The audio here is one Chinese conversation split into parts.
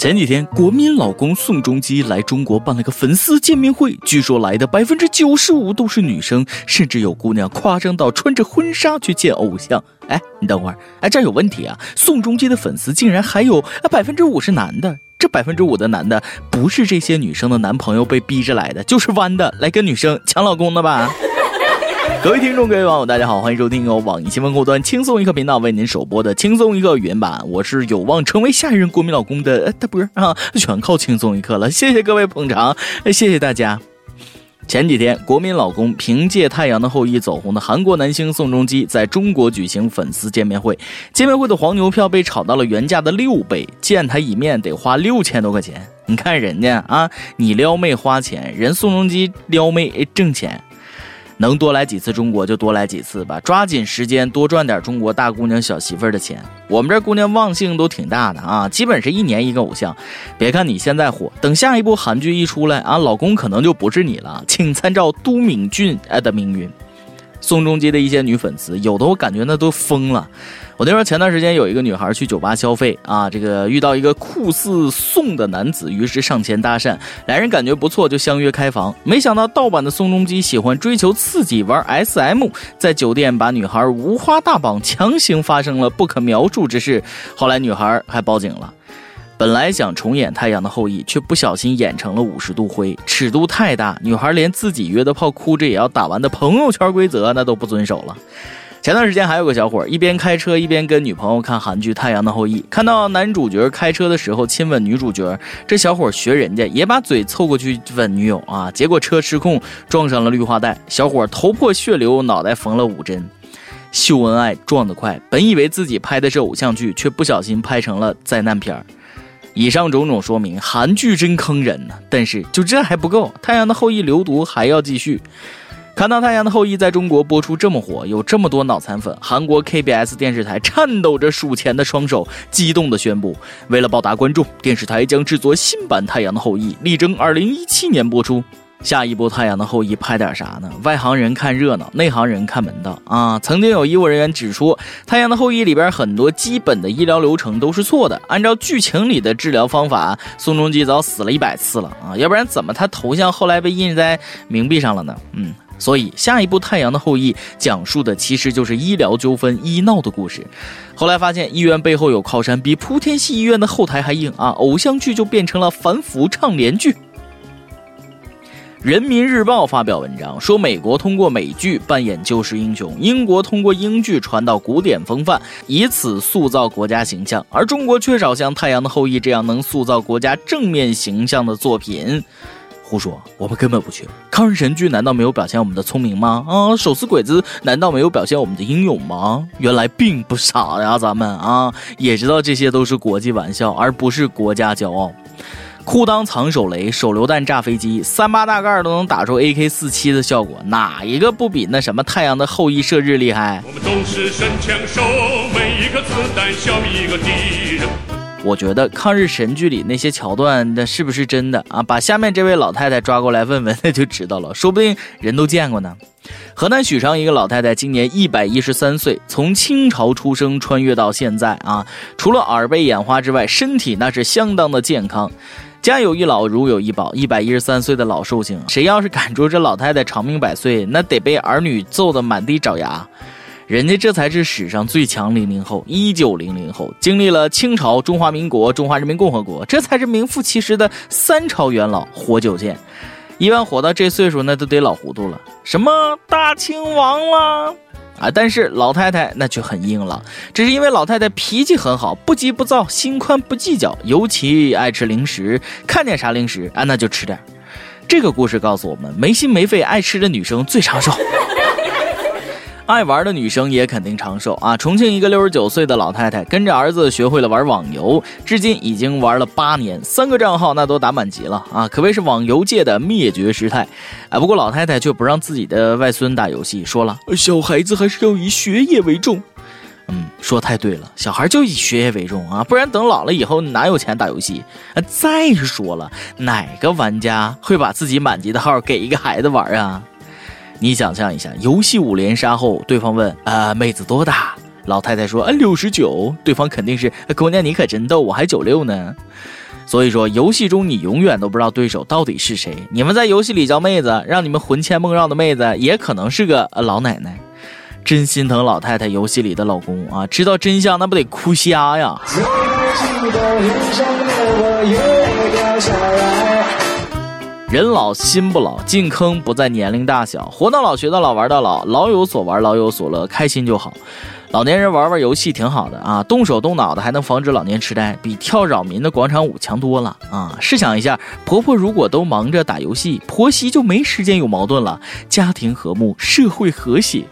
前几天，国民老公宋仲基来中国办了个粉丝见面会，据说来的百分之九十五都是女生，甚至有姑娘夸张到穿着婚纱去见偶像。哎，你等会儿，哎，这有问题啊！宋仲基的粉丝竟然还有啊百分之五是男的，这百分之五的男的不是这些女生的男朋友被逼着来的，就是弯的来跟女生抢老公的吧？各位听众，各位网友，大家好，欢迎收听由网易新闻客户端轻松一刻频道为您首播的轻松一刻语音版。我是有望成为下一任国民老公的呃大波啊，全靠轻松一刻了。谢谢各位捧场，谢谢大家。前几天，国民老公凭借《太阳的后裔》走红的韩国男星宋仲基在中国举行粉丝见面会，见面会的黄牛票被炒到了原价的六倍，见他一面得花六千多块钱。你看人家啊，你撩妹花钱，人宋仲基撩妹挣钱。能多来几次中国就多来几次吧，抓紧时间多赚点中国大姑娘小媳妇儿的钱。我们这姑娘忘性都挺大的啊，基本是一年一个偶像。别看你现在火，等下一部韩剧一出来啊，老公可能就不是你了。请参照都敏俊哎的命运。宋仲基的一些女粉丝，有的我感觉那都疯了。我听说前段时间有一个女孩去酒吧消费啊，这个遇到一个酷似宋的男子，于是上前搭讪，两人感觉不错就相约开房。没想到盗版的宋仲基喜欢追求刺激，玩 SM，在酒店把女孩五花大绑，强行发生了不可描述之事。后来女孩还报警了。本来想重演《太阳的后裔》，却不小心演成了五十度灰，尺度太大，女孩连自己约的炮哭着也要打完的朋友圈规则那都不遵守了。前段时间还有个小伙一边开车一边跟女朋友看韩剧《太阳的后裔》，看到男主角开车的时候亲吻女主角，这小伙学人家也把嘴凑过去吻女友啊，结果车失控撞上了绿化带，小伙头破血流，脑袋缝了五针。秀恩爱撞得快，本以为自己拍的是偶像剧，却不小心拍成了灾难片儿。以上种种说明，韩剧真坑人呢。但是就这还不够，《太阳的后裔》流毒还要继续。看到《太阳的后裔》在中国播出这么火，有这么多脑残粉，韩国 KBS 电视台颤抖着数钱的双手，激动地宣布：为了报答观众，电视台将制作新版《太阳的后裔》，力争二零一七年播出。下一部《太阳的后裔》拍点啥呢？外行人看热闹，内行人看门道啊！曾经有医务人员指出，《太阳的后裔》里边很多基本的医疗流程都是错的。按照剧情里的治疗方法，宋仲基早死了一百次了啊！要不然怎么他头像后来被印在冥币上了呢？嗯，所以下一部《太阳的后裔》讲述的其实就是医疗纠纷、医闹的故事。后来发现医院背后有靠山，比莆田系医院的后台还硬啊！偶像剧就变成了反腐倡廉剧。人民日报发表文章说，美国通过美剧扮演救世英雄，英国通过英剧传导古典风范，以此塑造国家形象，而中国缺少像《太阳的后裔》这样能塑造国家正面形象的作品。胡说，我们根本不缺。抗日神剧难道没有表现我们的聪明吗？啊，手撕鬼子难道没有表现我们的英勇吗？原来并不傻呀，咱们啊，也知道这些都是国际玩笑，而不是国家骄傲。裤裆藏手雷，手榴弹炸飞机，三八大盖都能打出 AK 四七的效果，哪一个不比那什么太阳的后裔射日厉害？我们都是神枪手，每一个子弹消灭一个敌人。我觉得抗日神剧里那些桥段，那是不是真的啊？把下面这位老太太抓过来问问，那就知道了。说不定人都见过呢。河南许昌一个老太太今年一百一十三岁，从清朝出生穿越到现在啊，除了耳背眼花之外，身体那是相当的健康。家有一老，如有一宝，一百一十三岁的老寿星，谁要是敢说这老太太长命百岁，那得被儿女揍得满地找牙。人家这才是史上最强零零后，一九零零后，经历了清朝、中华民国、中华人民共和国，这才是名副其实的三朝元老，活久见。一般活到这岁数，那都得老糊涂了。什么大清亡了？啊！但是老太太那却很硬朗，只是因为老太太脾气很好，不急不躁，心宽不计较，尤其爱吃零食，看见啥零食啊那就吃点。这个故事告诉我们，没心没肺爱吃的女生最长寿。爱玩的女生也肯定长寿啊！重庆一个六十九岁的老太太跟着儿子学会了玩网游，至今已经玩了八年，三个账号那都打满级了啊！可谓是网游界的灭绝师太。哎，不过老太太却不让自己的外孙打游戏，说了小孩子还是要以学业为重。嗯，说太对了，小孩就以学业为重啊，不然等老了以后哪有钱打游戏？啊，再说了，哪个玩家会把自己满级的号给一个孩子玩啊？你想象一下，游戏五连杀后，对方问：“啊，妹子多大？”老太太说：“啊，六十九。”对方肯定是：“姑娘，你可真逗，我还九六呢。”所以说，游戏中你永远都不知道对手到底是谁。你们在游戏里叫妹子，让你们魂牵梦绕的妹子，也可能是个老奶奶。真心疼老太太游戏里的老公啊！知道真相那不得哭瞎呀！人老心不老，进坑不在年龄大小，活到老学到老玩到老，老有所玩老有所乐，开心就好。老年人玩玩游戏挺好的啊，动手动脑的还能防止老年痴呆，比跳扰民的广场舞强多了啊！试想一下，婆婆如果都忙着打游戏，婆媳就没时间有矛盾了，家庭和睦，社会和谐。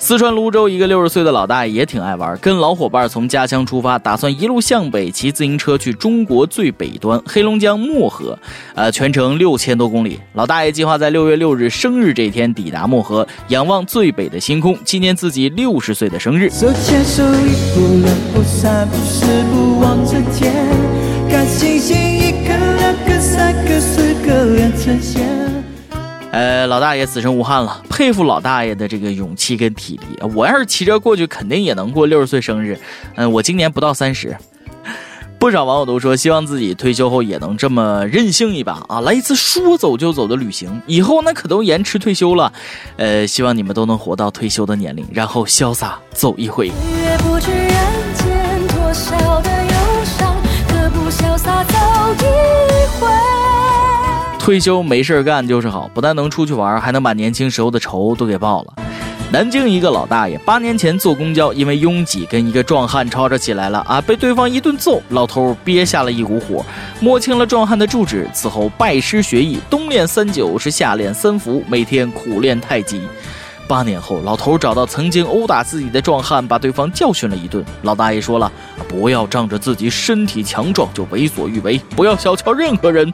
四川泸州一个六十岁的老大爷也挺爱玩，跟老伙伴从家乡出发，打算一路向北骑自行车去中国最北端黑龙江漠河，呃，全程六千多公里。老大爷计划在六月六日生日这天抵达漠河，仰望最北的星空，纪念自己六十岁的生日。手牵手一步两步三步四步望着天，看星星一颗两颗三颗四颗连成线。呃，老大爷此生无憾了，佩服老大爷的这个勇气跟体力。我要是骑车过去，肯定也能过六十岁生日。嗯，我今年不到三十。不少网友都说，希望自己退休后也能这么任性一把啊，来一次说走就走的旅行。以后那可都延迟退休了。呃，希望你们都能活到退休的年龄，然后潇洒走一回。不知人间多少退休没事干就是好，不但能出去玩，还能把年轻时候的仇都给报了。南京一个老大爷，八年前坐公交，因为拥挤跟一个壮汉吵吵起来了啊，被对方一顿揍，老头憋下了一股火，摸清了壮汉的住址，此后拜师学艺，冬练三九是夏练三伏，每天苦练太极。八年后，老头找到曾经殴打自己的壮汉，把对方教训了一顿。老大爷说了，不要仗着自己身体强壮就为所欲为，不要小瞧任何人。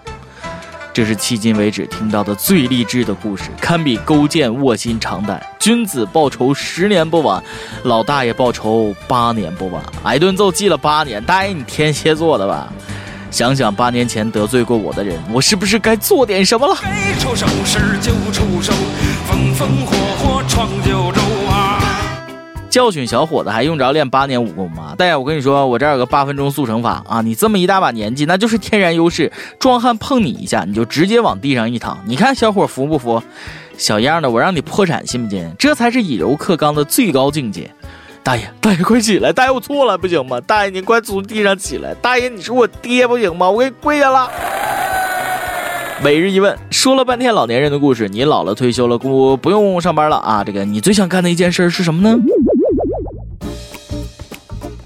这是迄今为止听到的最励志的故事，堪比勾践卧薪尝胆。君子报仇十年不晚，老大爷报仇八年不晚。挨顿揍记了八年，大爷你天蝎座的吧？想想八年前得罪过我的人，我是不是该做点什么了？该出手时就出手，风风火火闯九州啊！教训小伙子还用着练八年武功吗？大爷，我跟你说，我这儿有个八分钟速成法啊！你这么一大把年纪，那就是天然优势。壮汉碰你一下，你就直接往地上一躺，你看小伙服不服？小样的，我让你破产信不信？这才是以柔克刚的最高境界。大爷，大爷快起来！大爷我错了，不行吗？大爷你快从地上起来！大爷你是我爹不行吗？我给你跪下了。每日一问，说了半天老年人的故事，你老了退休了不不用上班了啊？这个你最想干的一件事是什么呢？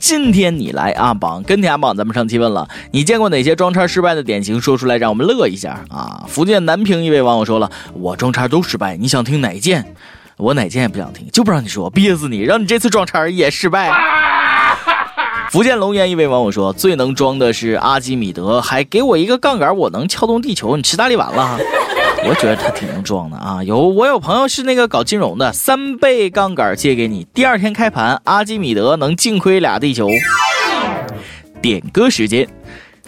今天你来阿榜跟帖阿榜，咱们上期问了，你见过哪些装叉失败的典型？说出来让我们乐一下啊！福建南平一位网友说了，我装叉都失败，你想听哪一件？我哪件也不想听，就不让你说，憋死你，让你这次装叉也失败。福建龙岩一位网友说，最能装的是阿基米德，还给我一个杠杆，我能撬动地球，你吃大力丸了？我觉得他挺能装的啊！有我有朋友是那个搞金融的，三倍杠杆借给你，第二天开盘，阿基米德能净亏俩地球。点歌时间。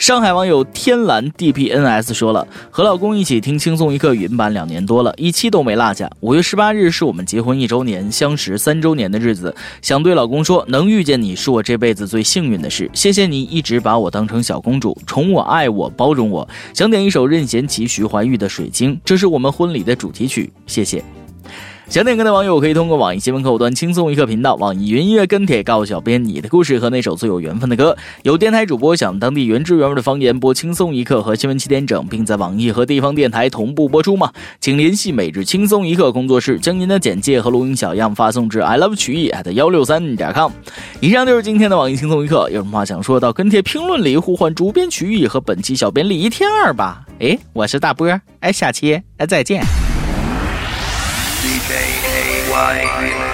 上海网友天蓝 DPNS 说了，和老公一起听轻松一刻语音版两年多了，一期都没落下。五月十八日是我们结婚一周年、相识三周年的日子，想对老公说，能遇见你是我这辈子最幸运的事。谢谢你一直把我当成小公主，宠我、爱我、包容我。想点一首任贤齐、徐怀钰的《水晶》，这是我们婚礼的主题曲。谢谢。想点歌的网友可以通过网易新闻客户端轻松一刻频道、网易云音乐跟帖告诉小编你的故事和那首最有缘分的歌。有电台主播想当地原汁原味的方言播轻松一刻和新闻七点整，并在网易和地方电台同步播出吗？请联系每日轻松一刻工作室，将您的简介和录音小样发送至 i love 曲艺 at 幺六三点 com。以上就是今天的网易轻松一刻，有什么话想说到跟帖评论里呼唤主编曲艺和本期小编李一天二吧。哎，我是大波，哎，下期哎再见。Why?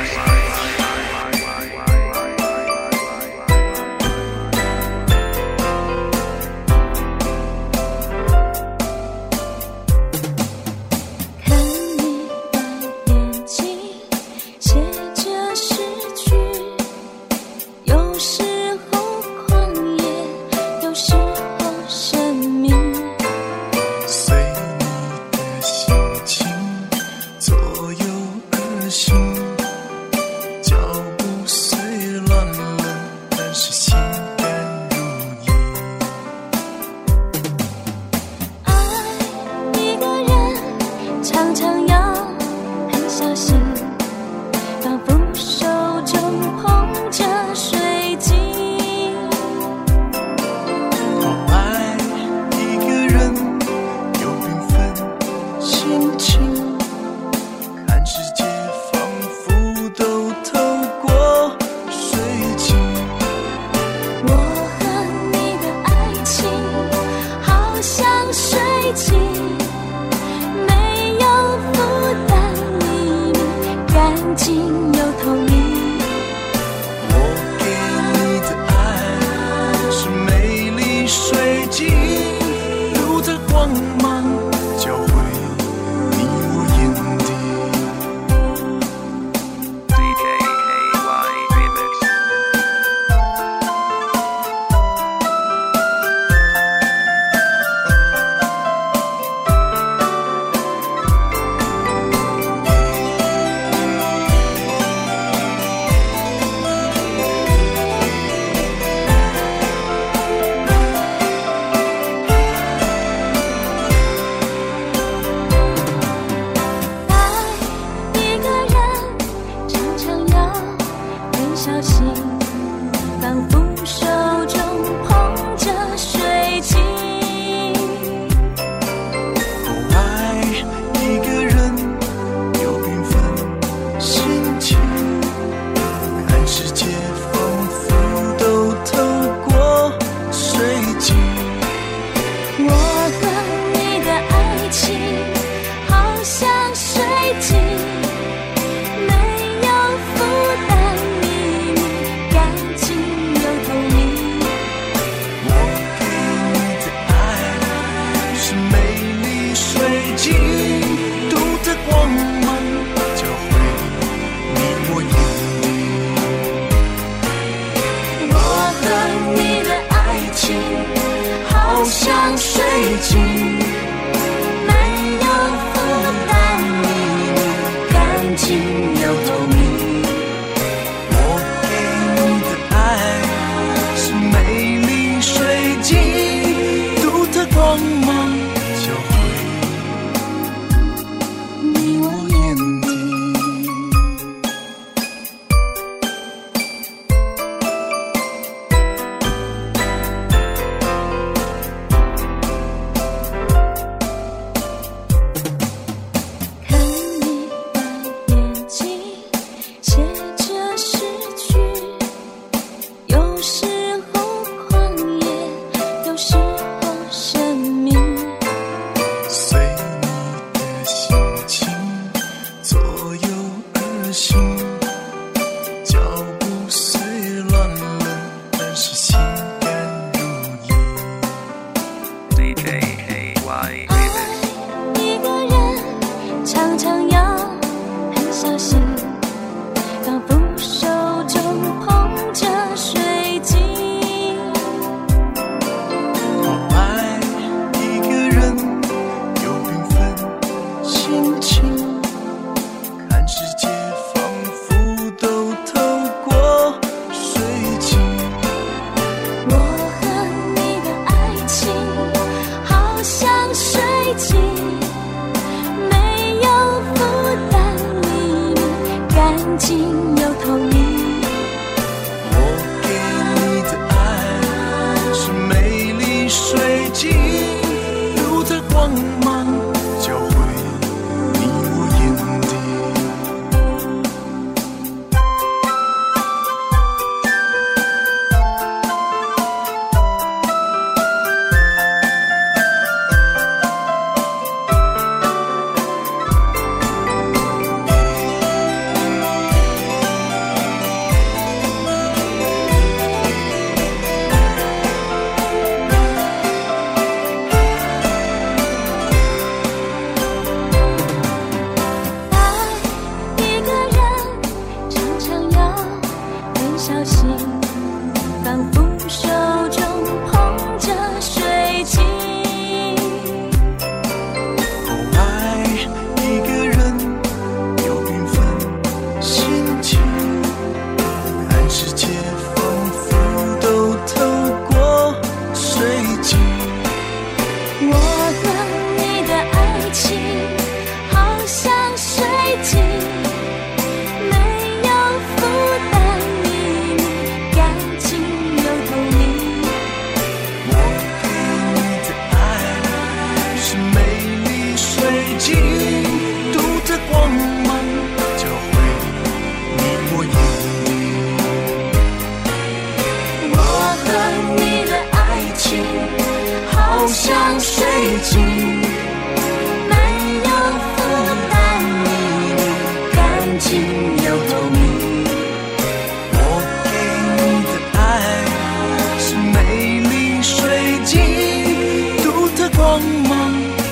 光芒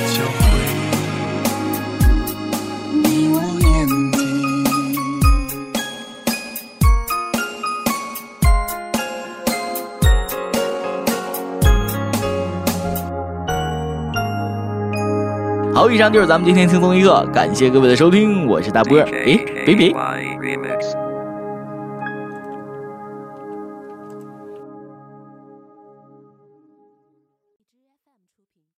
交汇，你我眼底。好，以上就是咱们今天轻松一刻，感谢各位的收听，我是大波，哎，别别。